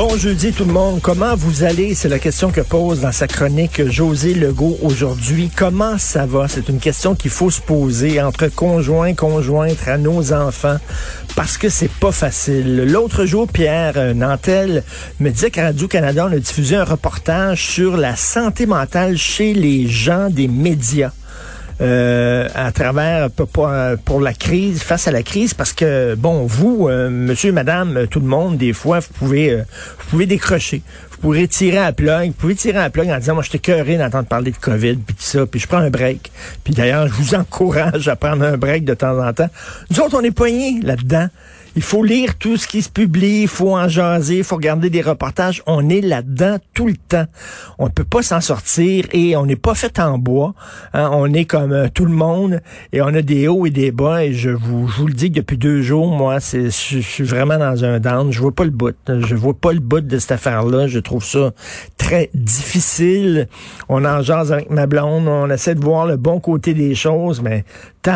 Bon jeudi tout le monde. Comment vous allez? C'est la question que pose dans sa chronique José Legault aujourd'hui. Comment ça va? C'est une question qu'il faut se poser entre conjoints, conjointes, à nos enfants, parce que c'est pas facile. L'autre jour, Pierre Nantel me disait qu'à Radio-Canada, on a diffusé un reportage sur la santé mentale chez les gens des médias. Euh, à travers pour, pour, pour la crise, face à la crise, parce que bon, vous, euh, monsieur, madame, tout le monde, des fois, vous pouvez, euh, vous pouvez décrocher. Vous pourrez tirer à plug, vous pouvez tirer à plug en disant, moi, je t'ai d'entendre parler de COVID, puis tout ça, puis je prends un break. Puis d'ailleurs, je vous encourage à prendre un break de temps en temps. Nous autres, on est poignés là-dedans. Il faut lire tout ce qui se publie, il faut en jaser, il faut regarder des reportages. On est là-dedans tout le temps. On ne peut pas s'en sortir et on n'est pas fait en bois. Hein. On est comme euh, tout le monde et on a des hauts et des bas. Et je vous, je vous le dis que depuis deux jours, moi, je, suis vraiment dans un down. Je vois pas le bout. Je vois pas le bout de cette affaire-là. Je trouve ça très difficile. On en jase avec ma blonde. On essaie de voir le bon côté des choses, mais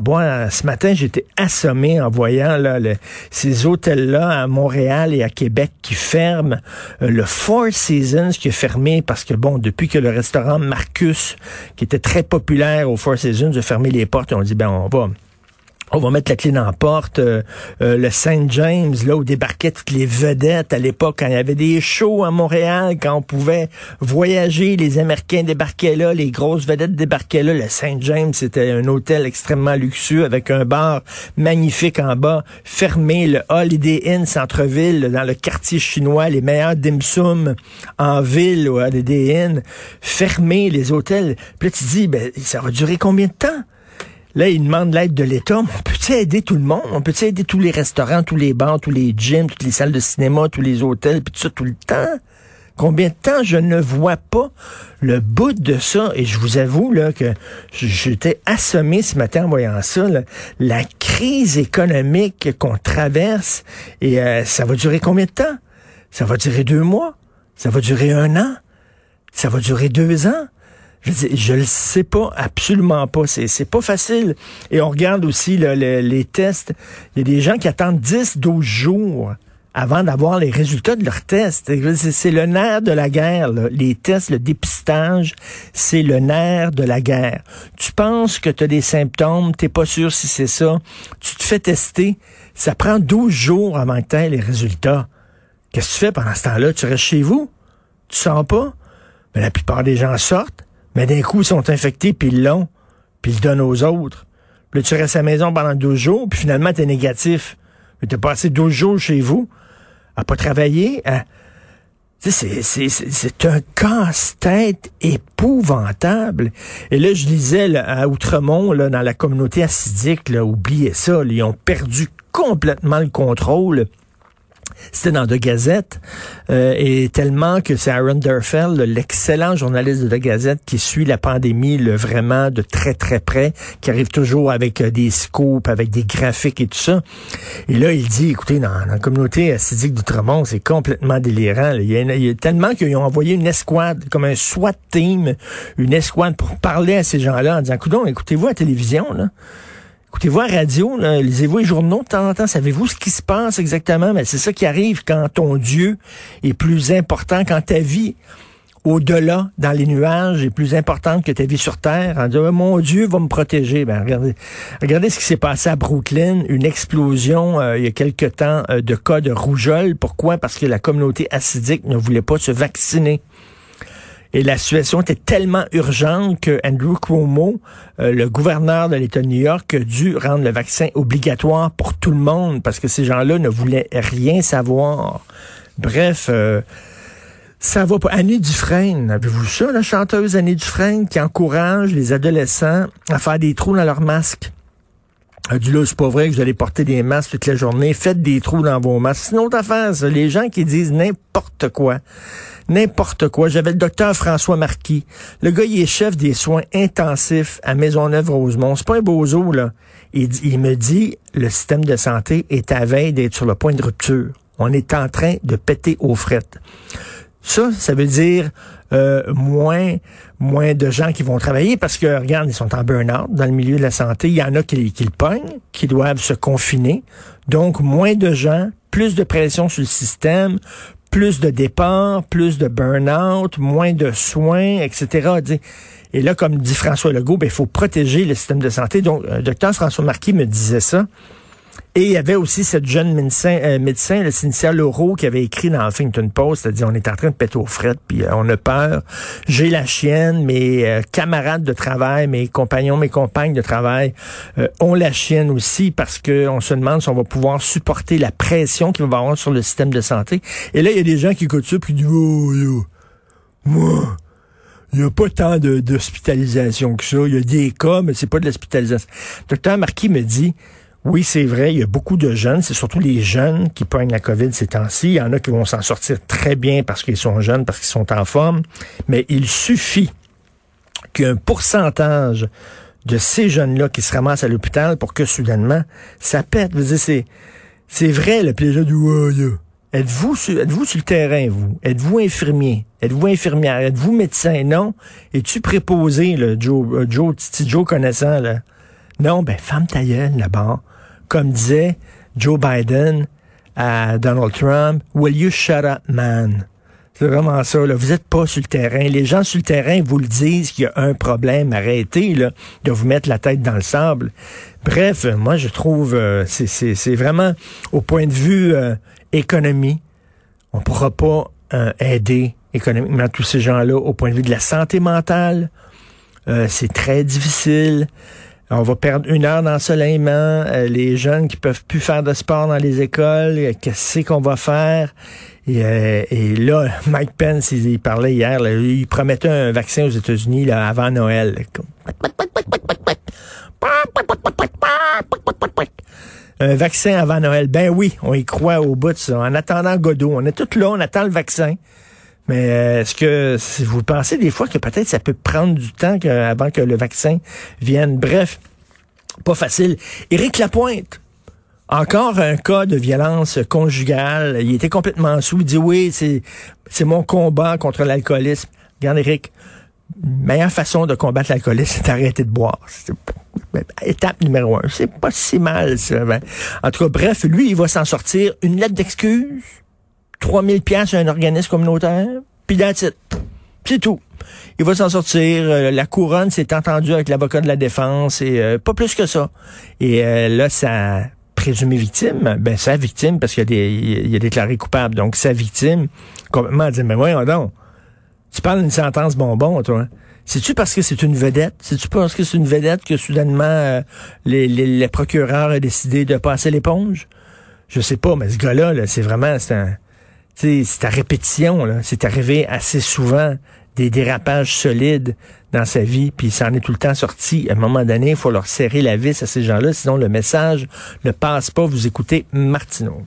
bois, ce matin, j'étais assommé en voyant là, le, ces hôtels-là à Montréal et à Québec qui ferment. Euh, le Four Seasons qui est fermé parce que, bon, depuis que le restaurant Marcus, qui était très populaire au Four Seasons, a fermé les portes, on dit, ben, on va on va mettre la clé dans la porte. Euh, euh, le Saint James, là où débarquaient toutes les vedettes à l'époque, quand il y avait des shows à Montréal, quand on pouvait voyager, les Américains débarquaient là, les grosses vedettes débarquaient là. Le Saint James, c'était un hôtel extrêmement luxueux avec un bar magnifique en bas, fermé. Le Holiday Inn centre-ville, dans le quartier chinois, les meilleurs dim sum en ville au Holiday Inn, fermé les hôtels. Puis là, tu dis, ben, ça va durer combien de temps? Là, ils demandent l'aide de l'État. On peut-tu aider tout le monde? On peut-tu aider tous les restaurants, tous les bars, tous les gyms, toutes les salles de cinéma, tous les hôtels, puis tout ça tout le temps? Combien de temps je ne vois pas le bout de ça? Et je vous avoue là que j'étais assommé ce matin en voyant ça. la crise économique qu'on traverse, et euh, ça va durer combien de temps? Ça va durer deux mois? Ça va durer un an? Ça va durer deux ans? Je ne le sais pas, absolument pas. C'est, c'est pas facile. Et on regarde aussi les tests. Il y a des gens qui attendent 10, 12 jours avant d'avoir les résultats de leurs tests. C'est le nerf de la guerre. Les tests, le dépistage, c'est le nerf de la guerre. Tu penses que tu as des symptômes, t'es pas sûr si c'est ça. Tu te fais tester. Ça prend 12 jours avant que tu les résultats. Qu'est-ce que tu fais pendant ce temps-là? Tu restes chez vous? Tu sens pas? Mais la plupart des gens sortent. Mais d'un coup, ils sont infectés, puis ils l'ont, puis ils le donnent aux autres. Puis là, tu restes à la maison pendant 12 jours, puis finalement, tu négatif. Mais tu as passé 12 jours chez vous à pas travailler. C'est un casse-tête épouvantable. Et là, je lisais à Outremont, là, dans la communauté acidique, là, oubliez ça, ils ont perdu complètement le contrôle. C'était dans De Gazette. Euh, et tellement que c'est Aaron Derfeld, l'excellent journaliste de De Gazette, qui suit la pandémie le, vraiment de très, très près, qui arrive toujours avec euh, des scoops, avec des graphiques et tout ça. Et là, il dit, écoutez, dans, la communauté acidique d'Outremont, c'est complètement délirant. Il, y a, tellement qu'ils ont envoyé une escouade, comme un SWAT team, une escouade pour parler à ces gens-là en disant, écoutez-vous à la télévision, là écoutez-vous la radio, lisez-vous les journaux de temps en temps, savez-vous ce qui se passe exactement? Mais c'est ça qui arrive quand ton Dieu est plus important, quand ta vie au-delà, dans les nuages, est plus importante que ta vie sur Terre, en disant, mon Dieu va me protéger. Ben, regardez, regardez ce qui s'est passé à Brooklyn, une explosion euh, il y a quelque temps euh, de cas de rougeole. Pourquoi? Parce que la communauté acidique ne voulait pas se vacciner. Et la situation était tellement urgente que Andrew Cuomo, euh, le gouverneur de l'État de New York, a dû rendre le vaccin obligatoire pour tout le monde parce que ces gens-là ne voulaient rien savoir. Bref, euh, ça va pas. Annie Dufresne, avez-vous ça, la chanteuse Annie Dufresne, qui encourage les adolescents à faire des trous dans leurs masques? Elle dit là, c'est pas vrai que vous allez porter des masques toute la journée. Faites des trous dans vos masques. C'est une autre affaire, ça. Les gens qui disent n'importe quoi. N'importe quoi. J'avais le docteur François Marquis. Le gars, il est chef des soins intensifs à Maisonneuve-Rosemont. C'est pas un bozo, là. Il, il me dit, le système de santé est à veille d'être sur le point de rupture. On est en train de péter aux frettes. Ça, ça veut dire euh, moins moins de gens qui vont travailler parce que, regarde, ils sont en burn-out dans le milieu de la santé. Il y en a qui, qui le pognent, qui doivent se confiner. Donc, moins de gens, plus de pression sur le système, plus de départs, plus de burn-out, moins de soins, etc. Et là, comme dit François Legault, ben, il faut protéger le système de santé. Donc, euh, docteur François Marquis me disait ça. Et il y avait aussi cette jeune médecin, euh, médecin le Cynthia Leroux, qui avait écrit dans Huffington Post, c'est-à-dire on est en train de péter aux frettes, puis euh, on a peur. J'ai la chienne, mes euh, camarades de travail, mes compagnons, mes compagnes de travail ont la chienne aussi parce que on se demande si on va pouvoir supporter la pression qu'il va y avoir sur le système de santé. Et là, il y a des gens qui écoutent ça puis qui disent oh, moi. Il n'y a pas tant d'hospitalisation que ça. Il y a des cas, mais c'est pas de l'hospitalisation. Docteur Marquis me dit, oui, c'est vrai, il y a beaucoup de jeunes, c'est surtout les jeunes qui pognent la COVID ces temps-ci. Il y en a qui vont s'en sortir très bien parce qu'ils sont jeunes, parce qu'ils sont en forme, mais il suffit qu'un pourcentage de ces jeunes-là qui se ramassent à l'hôpital pour que soudainement, ça pète. c'est, c'est vrai le plaisir du Êtes-vous sur, êtes-vous sur le terrain, vous? Êtes-vous infirmier? Êtes-vous infirmière? Êtes-vous médecin? Non? Es-tu préposé, le Joe, euh, Joe, Joe connaissant, là? Non, ben, femme ta là-bas comme disait Joe Biden à Donald Trump, Will you shut up, man? C'est vraiment ça. Là. Vous n'êtes pas sur le terrain. Les gens sur le terrain vous le disent qu'il y a un problème. Arrêtez là, de vous mettre la tête dans le sable. Bref, moi, je trouve euh, c'est vraiment au point de vue euh, économie, on ne pourra pas euh, aider économiquement tous ces gens-là au point de vue de la santé mentale. c'est très difficile. On va perdre une heure d'ensoleillement. Euh, les jeunes qui peuvent plus faire de sport dans les écoles, euh, qu'est-ce qu'on va faire? Et, euh, là, Mike Pence, il, parlait hier, il promettait un vaccin aux États-Unis avant Noël. Un vaccin avant Noël. Ben oui, on y croit au bout de ça. En attendant Godot, on est tous là, on attend le vaccin. Mais euh, est-ce que vous pensez des fois que peut-être ça peut prendre du temps avant que le vaccin vienne? Bref, pas facile. Éric Lapointe. Encore un cas de violence conjugale. Il était complètement sous. Il dit oui, c'est, mon combat contre l'alcoolisme. Regarde, Éric, meilleure façon de combattre l'alcoolisme, c'est d'arrêter de boire. Étape numéro un. C'est pas si mal, ça. Ben, en tout cas, bref, lui, il va s'en sortir. Une lettre d'excuse 3000 pièces à un organisme communautaire, puis C'est tout. Il va s'en sortir. Euh, la couronne s'est entendue avec l'avocat de la défense et euh, pas plus que ça. Et euh, là, sa présumée victime, ben sa victime, parce qu'il a, a déclaré coupable, donc sa victime, complètement dit, mais voyons donc, tu parles d'une sentence bonbon, toi. C'est-tu parce que c'est une vedette? C'est-tu parce que c'est une vedette que soudainement les, les, les, procureurs ont décidé de passer l'éponge? Je sais pas, mais ce gars-là, -là, c'est vraiment, c'est un, c'est à répétition, c'est arrivé assez souvent des dérapages solides dans sa vie, puis ça en est tout le temps sorti. À un moment donné, il faut leur serrer la vis à ces gens-là, sinon le message ne passe pas. Vous écoutez Martineau.